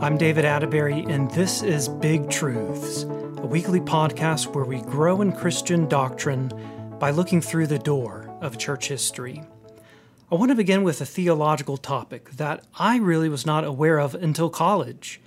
I'm David Atterbury, and this is Big Truths, a weekly podcast where we grow in Christian doctrine by looking through the door of church history. I want to begin with a theological topic that I really was not aware of until college.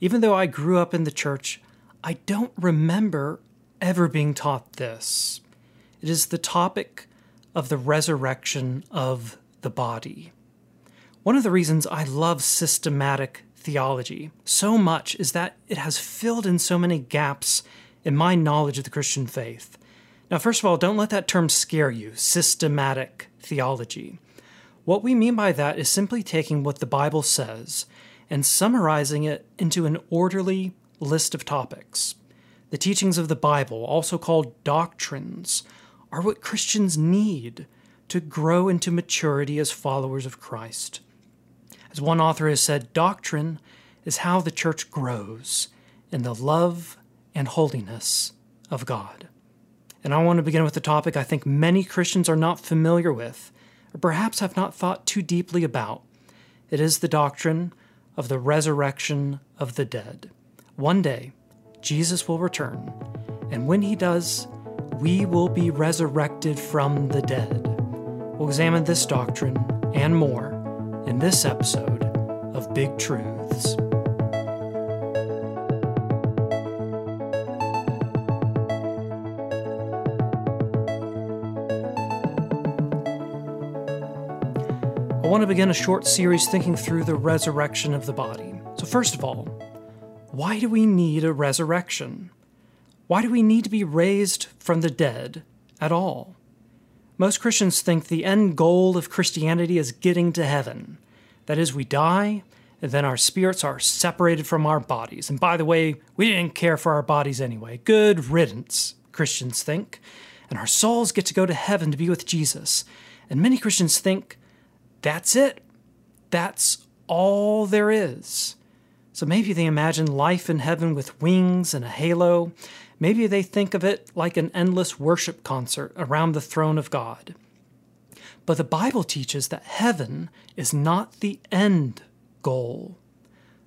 Even though I grew up in the church, I don't remember ever being taught this. It is the topic of the resurrection of the body. One of the reasons I love systematic theology so much is that it has filled in so many gaps in my knowledge of the Christian faith. Now, first of all, don't let that term scare you systematic theology. What we mean by that is simply taking what the Bible says and summarizing it into an orderly list of topics. The teachings of the Bible, also called doctrines, are what Christians need to grow into maturity as followers of Christ. As one author has said, doctrine is how the church grows in the love and holiness of God. And I want to begin with a topic I think many Christians are not familiar with, or perhaps have not thought too deeply about. It is the doctrine of the resurrection of the dead. One day, Jesus will return, and when he does, we will be resurrected from the dead. We'll examine this doctrine and more in this episode of Big Truths. I want to begin a short series thinking through the resurrection of the body. So, first of all, why do we need a resurrection? Why do we need to be raised from the dead at all? Most Christians think the end goal of Christianity is getting to heaven. That is, we die, and then our spirits are separated from our bodies. And by the way, we didn't care for our bodies anyway. Good riddance, Christians think. And our souls get to go to heaven to be with Jesus. And many Christians think that's it. That's all there is. So maybe they imagine life in heaven with wings and a halo, Maybe they think of it like an endless worship concert around the throne of God. But the Bible teaches that heaven is not the end goal.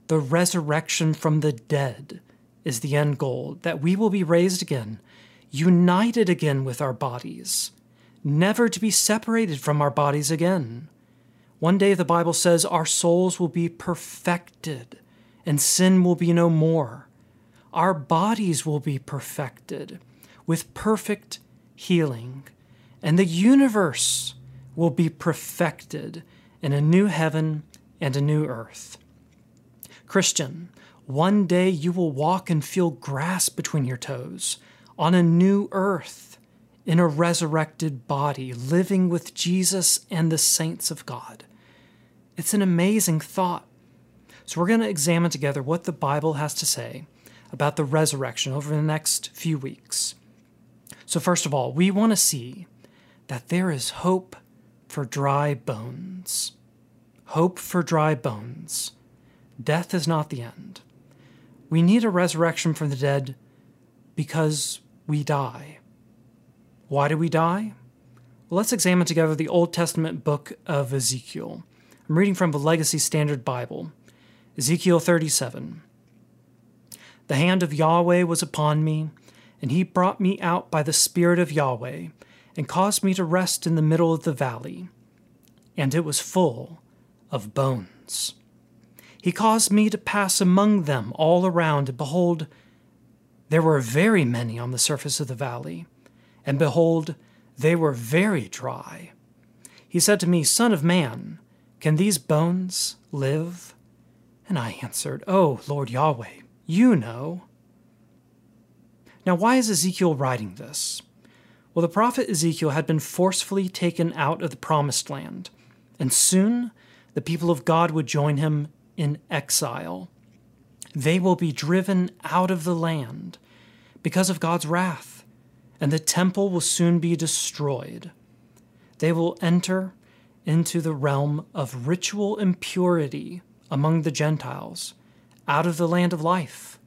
The resurrection from the dead is the end goal, that we will be raised again, united again with our bodies, never to be separated from our bodies again. One day the Bible says our souls will be perfected and sin will be no more our bodies will be perfected with perfect healing, and the universe will be perfected in a new heaven and a new earth. Christian, one day you will walk and feel grass between your toes on a new earth in a resurrected body, living with Jesus and the saints of God. It's an amazing thought. So, we're going to examine together what the Bible has to say about the resurrection over the next few weeks. So, first of all, we want to see that there is hope for dry bones. Hope for dry bones. Death is not the end. We need a resurrection from the dead because we die. Why do we die? Let's examine together the Old Testament book of Ezekiel. I'm reading from the Legacy Standard Bible, Ezekiel 37. The hand of Yahweh was upon me, and he brought me out by the Spirit of Yahweh, and caused me to rest in the middle of the valley. And it was full of bones. He caused me to pass among them all around, and behold, there were very many on the surface of the valley, and behold, they were very dry. He said to me, Son of man, can these bones live? And I answered, O oh, Lord Yahweh, you know. Now, why is Ezekiel writing this? Well, the prophet Ezekiel had been forcefully taken out of the promised land, and soon the people of God would join him in exile. They will be driven out of the land because of God's wrath, and the temple will soon be destroyed. They will enter into the realm of ritual impurity among the Gentiles out of the land of life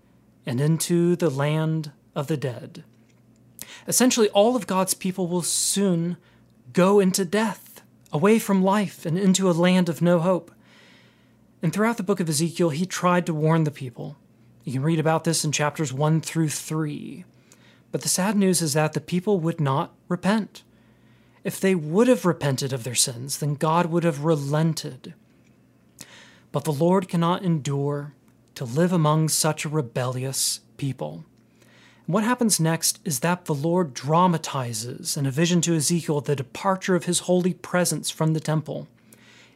and into the land of the dead. Essentially, all of God's people will soon go into death, away from life, and into a land of no hope. And throughout the book of Ezekiel, he tried to warn the people. You can read about this in chapters 1 through 3. But the sad news is that the people would not repent. If they would have repented of their sins, then God would have relented. But the Lord cannot endure to live among such a rebellious people. And what happens next is that the Lord dramatizes in a vision to Ezekiel the departure of his holy presence from the temple.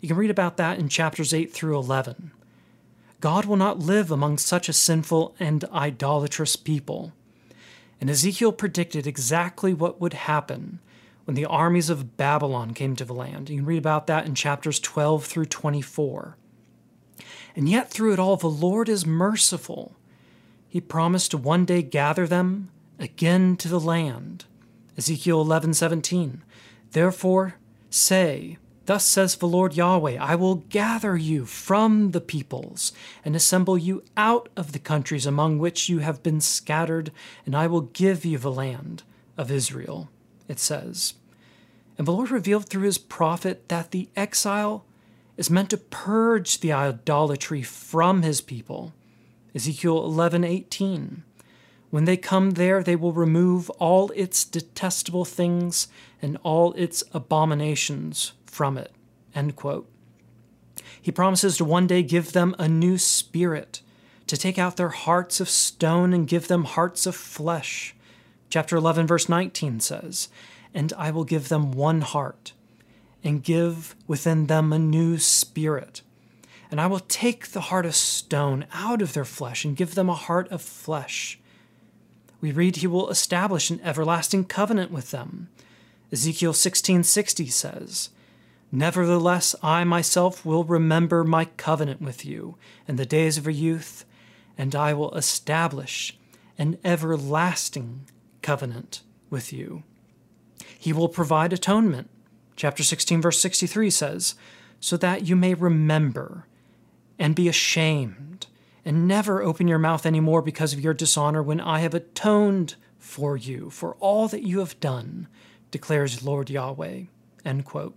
You can read about that in chapters 8 through 11. God will not live among such a sinful and idolatrous people. And Ezekiel predicted exactly what would happen when the armies of Babylon came to the land. You can read about that in chapters 12 through 24. And yet, through it all, the Lord is merciful. He promised to one day gather them again to the land. Ezekiel 11:17. Therefore say, Thus says the Lord Yahweh I will gather you from the peoples and assemble you out of the countries among which you have been scattered, and I will give you the land of Israel. It says. And the Lord revealed through his prophet that the exile is meant to purge the idolatry from his people. Ezekiel 11:18. When they come there, they will remove all its detestable things and all its abominations from it. End quote. He promises to one day give them a new spirit, to take out their hearts of stone and give them hearts of flesh. Chapter 11, verse 19 says, And I will give them one heart, and give within them a new spirit. And I will take the heart of stone out of their flesh and give them a heart of flesh. We read he will establish an everlasting covenant with them. Ezekiel 16:60 says, Nevertheless, I myself will remember my covenant with you in the days of your youth, and I will establish an everlasting covenant with you. He will provide atonement. Chapter 16, verse 63 says, So that you may remember and be ashamed, and never open your mouth any more because of your dishonor when I have atoned for you for all that you have done, declares Lord Yahweh. End quote.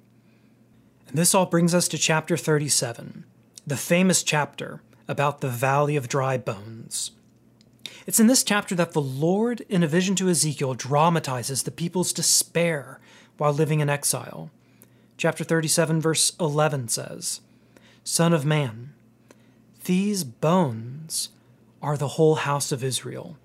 And this all brings us to chapter 37, the famous chapter about the valley of dry bones. It's in this chapter that the Lord, in a vision to Ezekiel, dramatizes the people's despair while living in exile. Chapter 37, verse 11 says, Son of man, these bones are the whole house of Israel.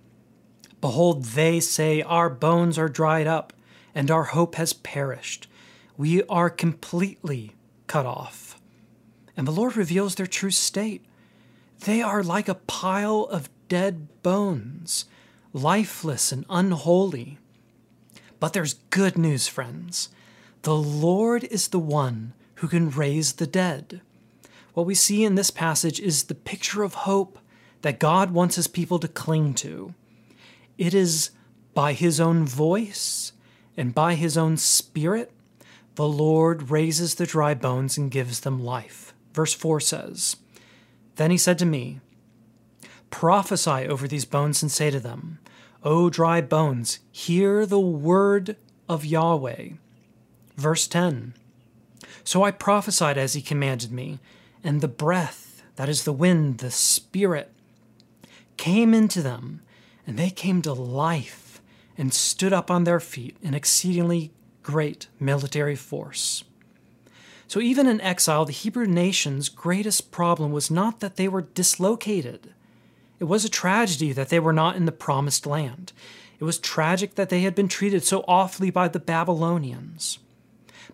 Behold, they say, Our bones are dried up, and our hope has perished we are completely cut off. And the Lord reveals their true state. They are like a pile of dead bones, lifeless and unholy. But there's good news, friends. The Lord is the one who can raise the dead. What we see in this passage is the picture of hope that God wants his people to cling to. It is by his own voice and by his own spirit the Lord raises the dry bones and gives them life. Verse 4 says, Then he said to me, Prophesy over these bones and say to them, O dry bones, hear the word of Yahweh. Verse 10 So I prophesied as he commanded me, and the breath, that is the wind, the spirit, came into them, and they came to life and stood up on their feet, an exceedingly great military force. So, even in exile, the Hebrew nation's greatest problem was not that they were dislocated. It was a tragedy that they were not in the promised land. It was tragic that they had been treated so awfully by the Babylonians.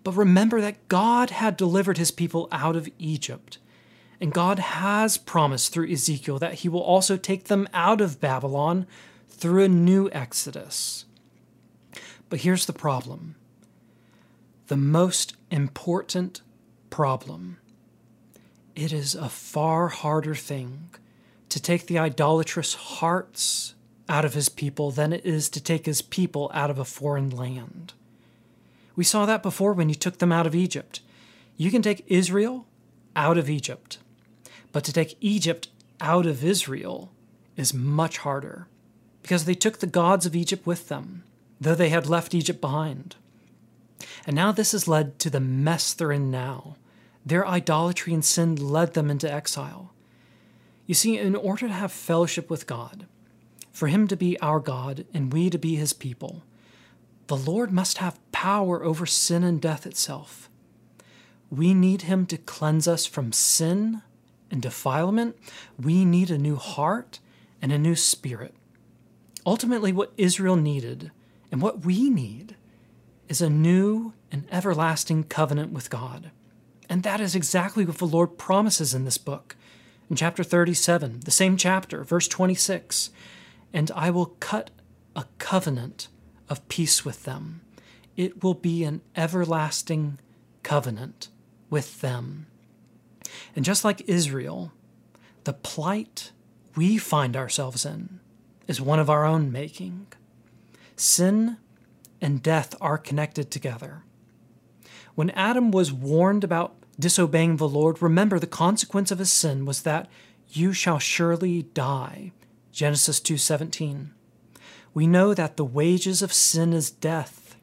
But remember that God had delivered his people out of Egypt. And God has promised through Ezekiel that he will also take them out of Babylon through a new exodus. But here's the problem the most important problem. It is a far harder thing to take the idolatrous hearts out of his people than it is to take his people out of a foreign land. We saw that before when you took them out of Egypt. You can take Israel out of Egypt, but to take Egypt out of Israel is much harder because they took the gods of Egypt with them, though they had left Egypt behind. And now this has led to the mess they're in now. Their idolatry and sin led them into exile. You see, in order to have fellowship with God, for Him to be our God and we to be His people, the Lord must have power over sin and death itself. We need Him to cleanse us from sin and defilement. We need a new heart and a new spirit. Ultimately, what Israel needed and what we need is a new and everlasting covenant with God. And that is exactly what the Lord promises in this book. In chapter 37, the same chapter, verse 26, and I will cut a covenant of peace with them. It will be an everlasting covenant with them. And just like Israel, the plight we find ourselves in is one of our own making. Sin and death are connected together. When Adam was warned about disobeying the Lord, remember the consequence of his sin was that you shall surely die. Genesis 2:17. We know that the wages of sin is death.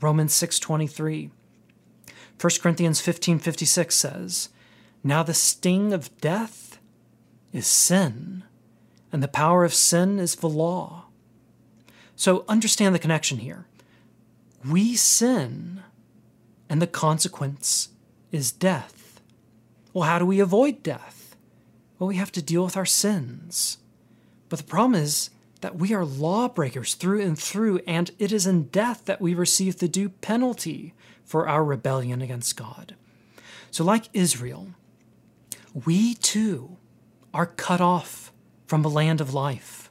Romans 6:23. 1 Corinthians 15:56 says, "Now the sting of death is sin, and the power of sin is the law." So understand the connection here. We sin, and the consequence is death. Well, how do we avoid death? Well, we have to deal with our sins. But the problem is that we are lawbreakers through and through, and it is in death that we receive the due penalty for our rebellion against God. So, like Israel, we too are cut off from the land of life.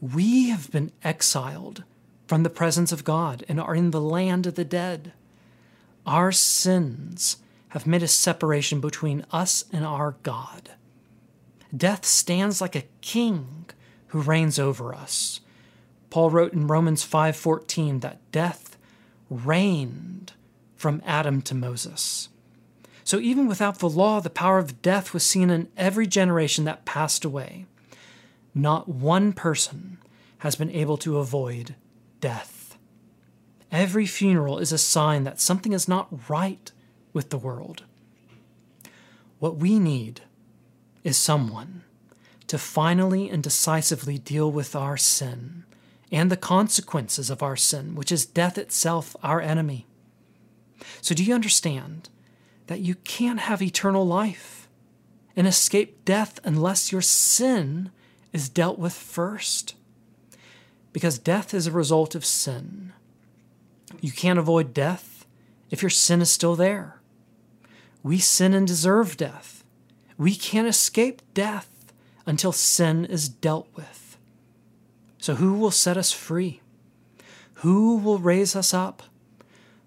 We have been exiled from the presence of God and are in the land of the dead. Our sins have made a separation between us and our God. Death stands like a king who reigns over us. Paul wrote in Romans 5:14 that death reigned from Adam to Moses. So even without the law, the power of death was seen in every generation that passed away. Not one person has been able to avoid death. Every funeral is a sign that something is not right with the world. What we need is someone to finally and decisively deal with our sin and the consequences of our sin, which is death itself, our enemy. So, do you understand that you can't have eternal life and escape death unless your sin is dealt with first? Because death is a result of sin. You can't avoid death if your sin is still there. We sin and deserve death. We can't escape death until sin is dealt with. So, who will set us free? Who will raise us up?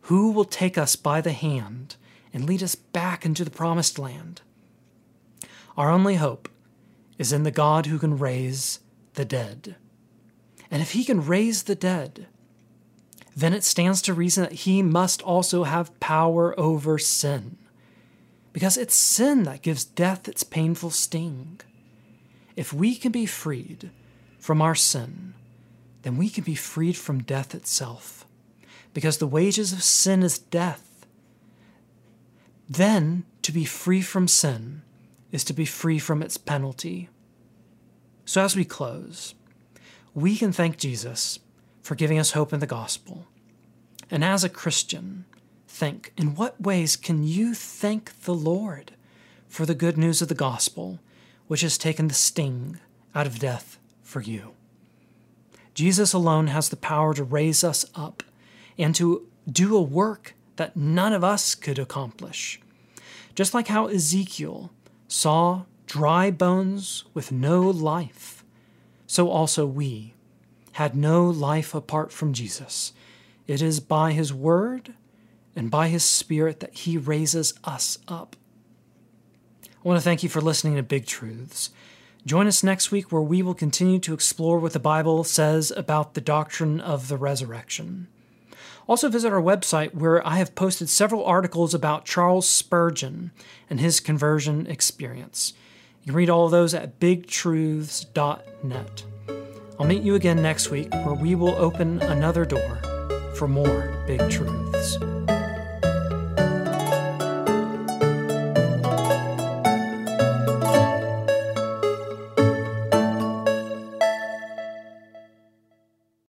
Who will take us by the hand and lead us back into the promised land? Our only hope is in the God who can raise the dead. And if he can raise the dead, then it stands to reason that he must also have power over sin because it's sin that gives death its painful sting. If we can be freed from our sin, then we can be freed from death itself, because the wages of sin is death. Then, to be free from sin is to be free from its penalty. So, as we close, we can thank Jesus for giving us hope in the gospel. And as a Christian, think in what ways can you thank the Lord for the good news of the gospel, which has taken the sting out of death for you? Jesus alone has the power to raise us up and to do a work that none of us could accomplish. Just like how Ezekiel saw dry bones with no life, so also we had no life apart from Jesus. It is by his word and by His Spirit that He raises us up. I want to thank you for listening to Big Truths. Join us next week where we will continue to explore what the Bible says about the doctrine of the resurrection. Also, visit our website where I have posted several articles about Charles Spurgeon and his conversion experience. You can read all of those at bigtruths.net. I'll meet you again next week where we will open another door for more big truths.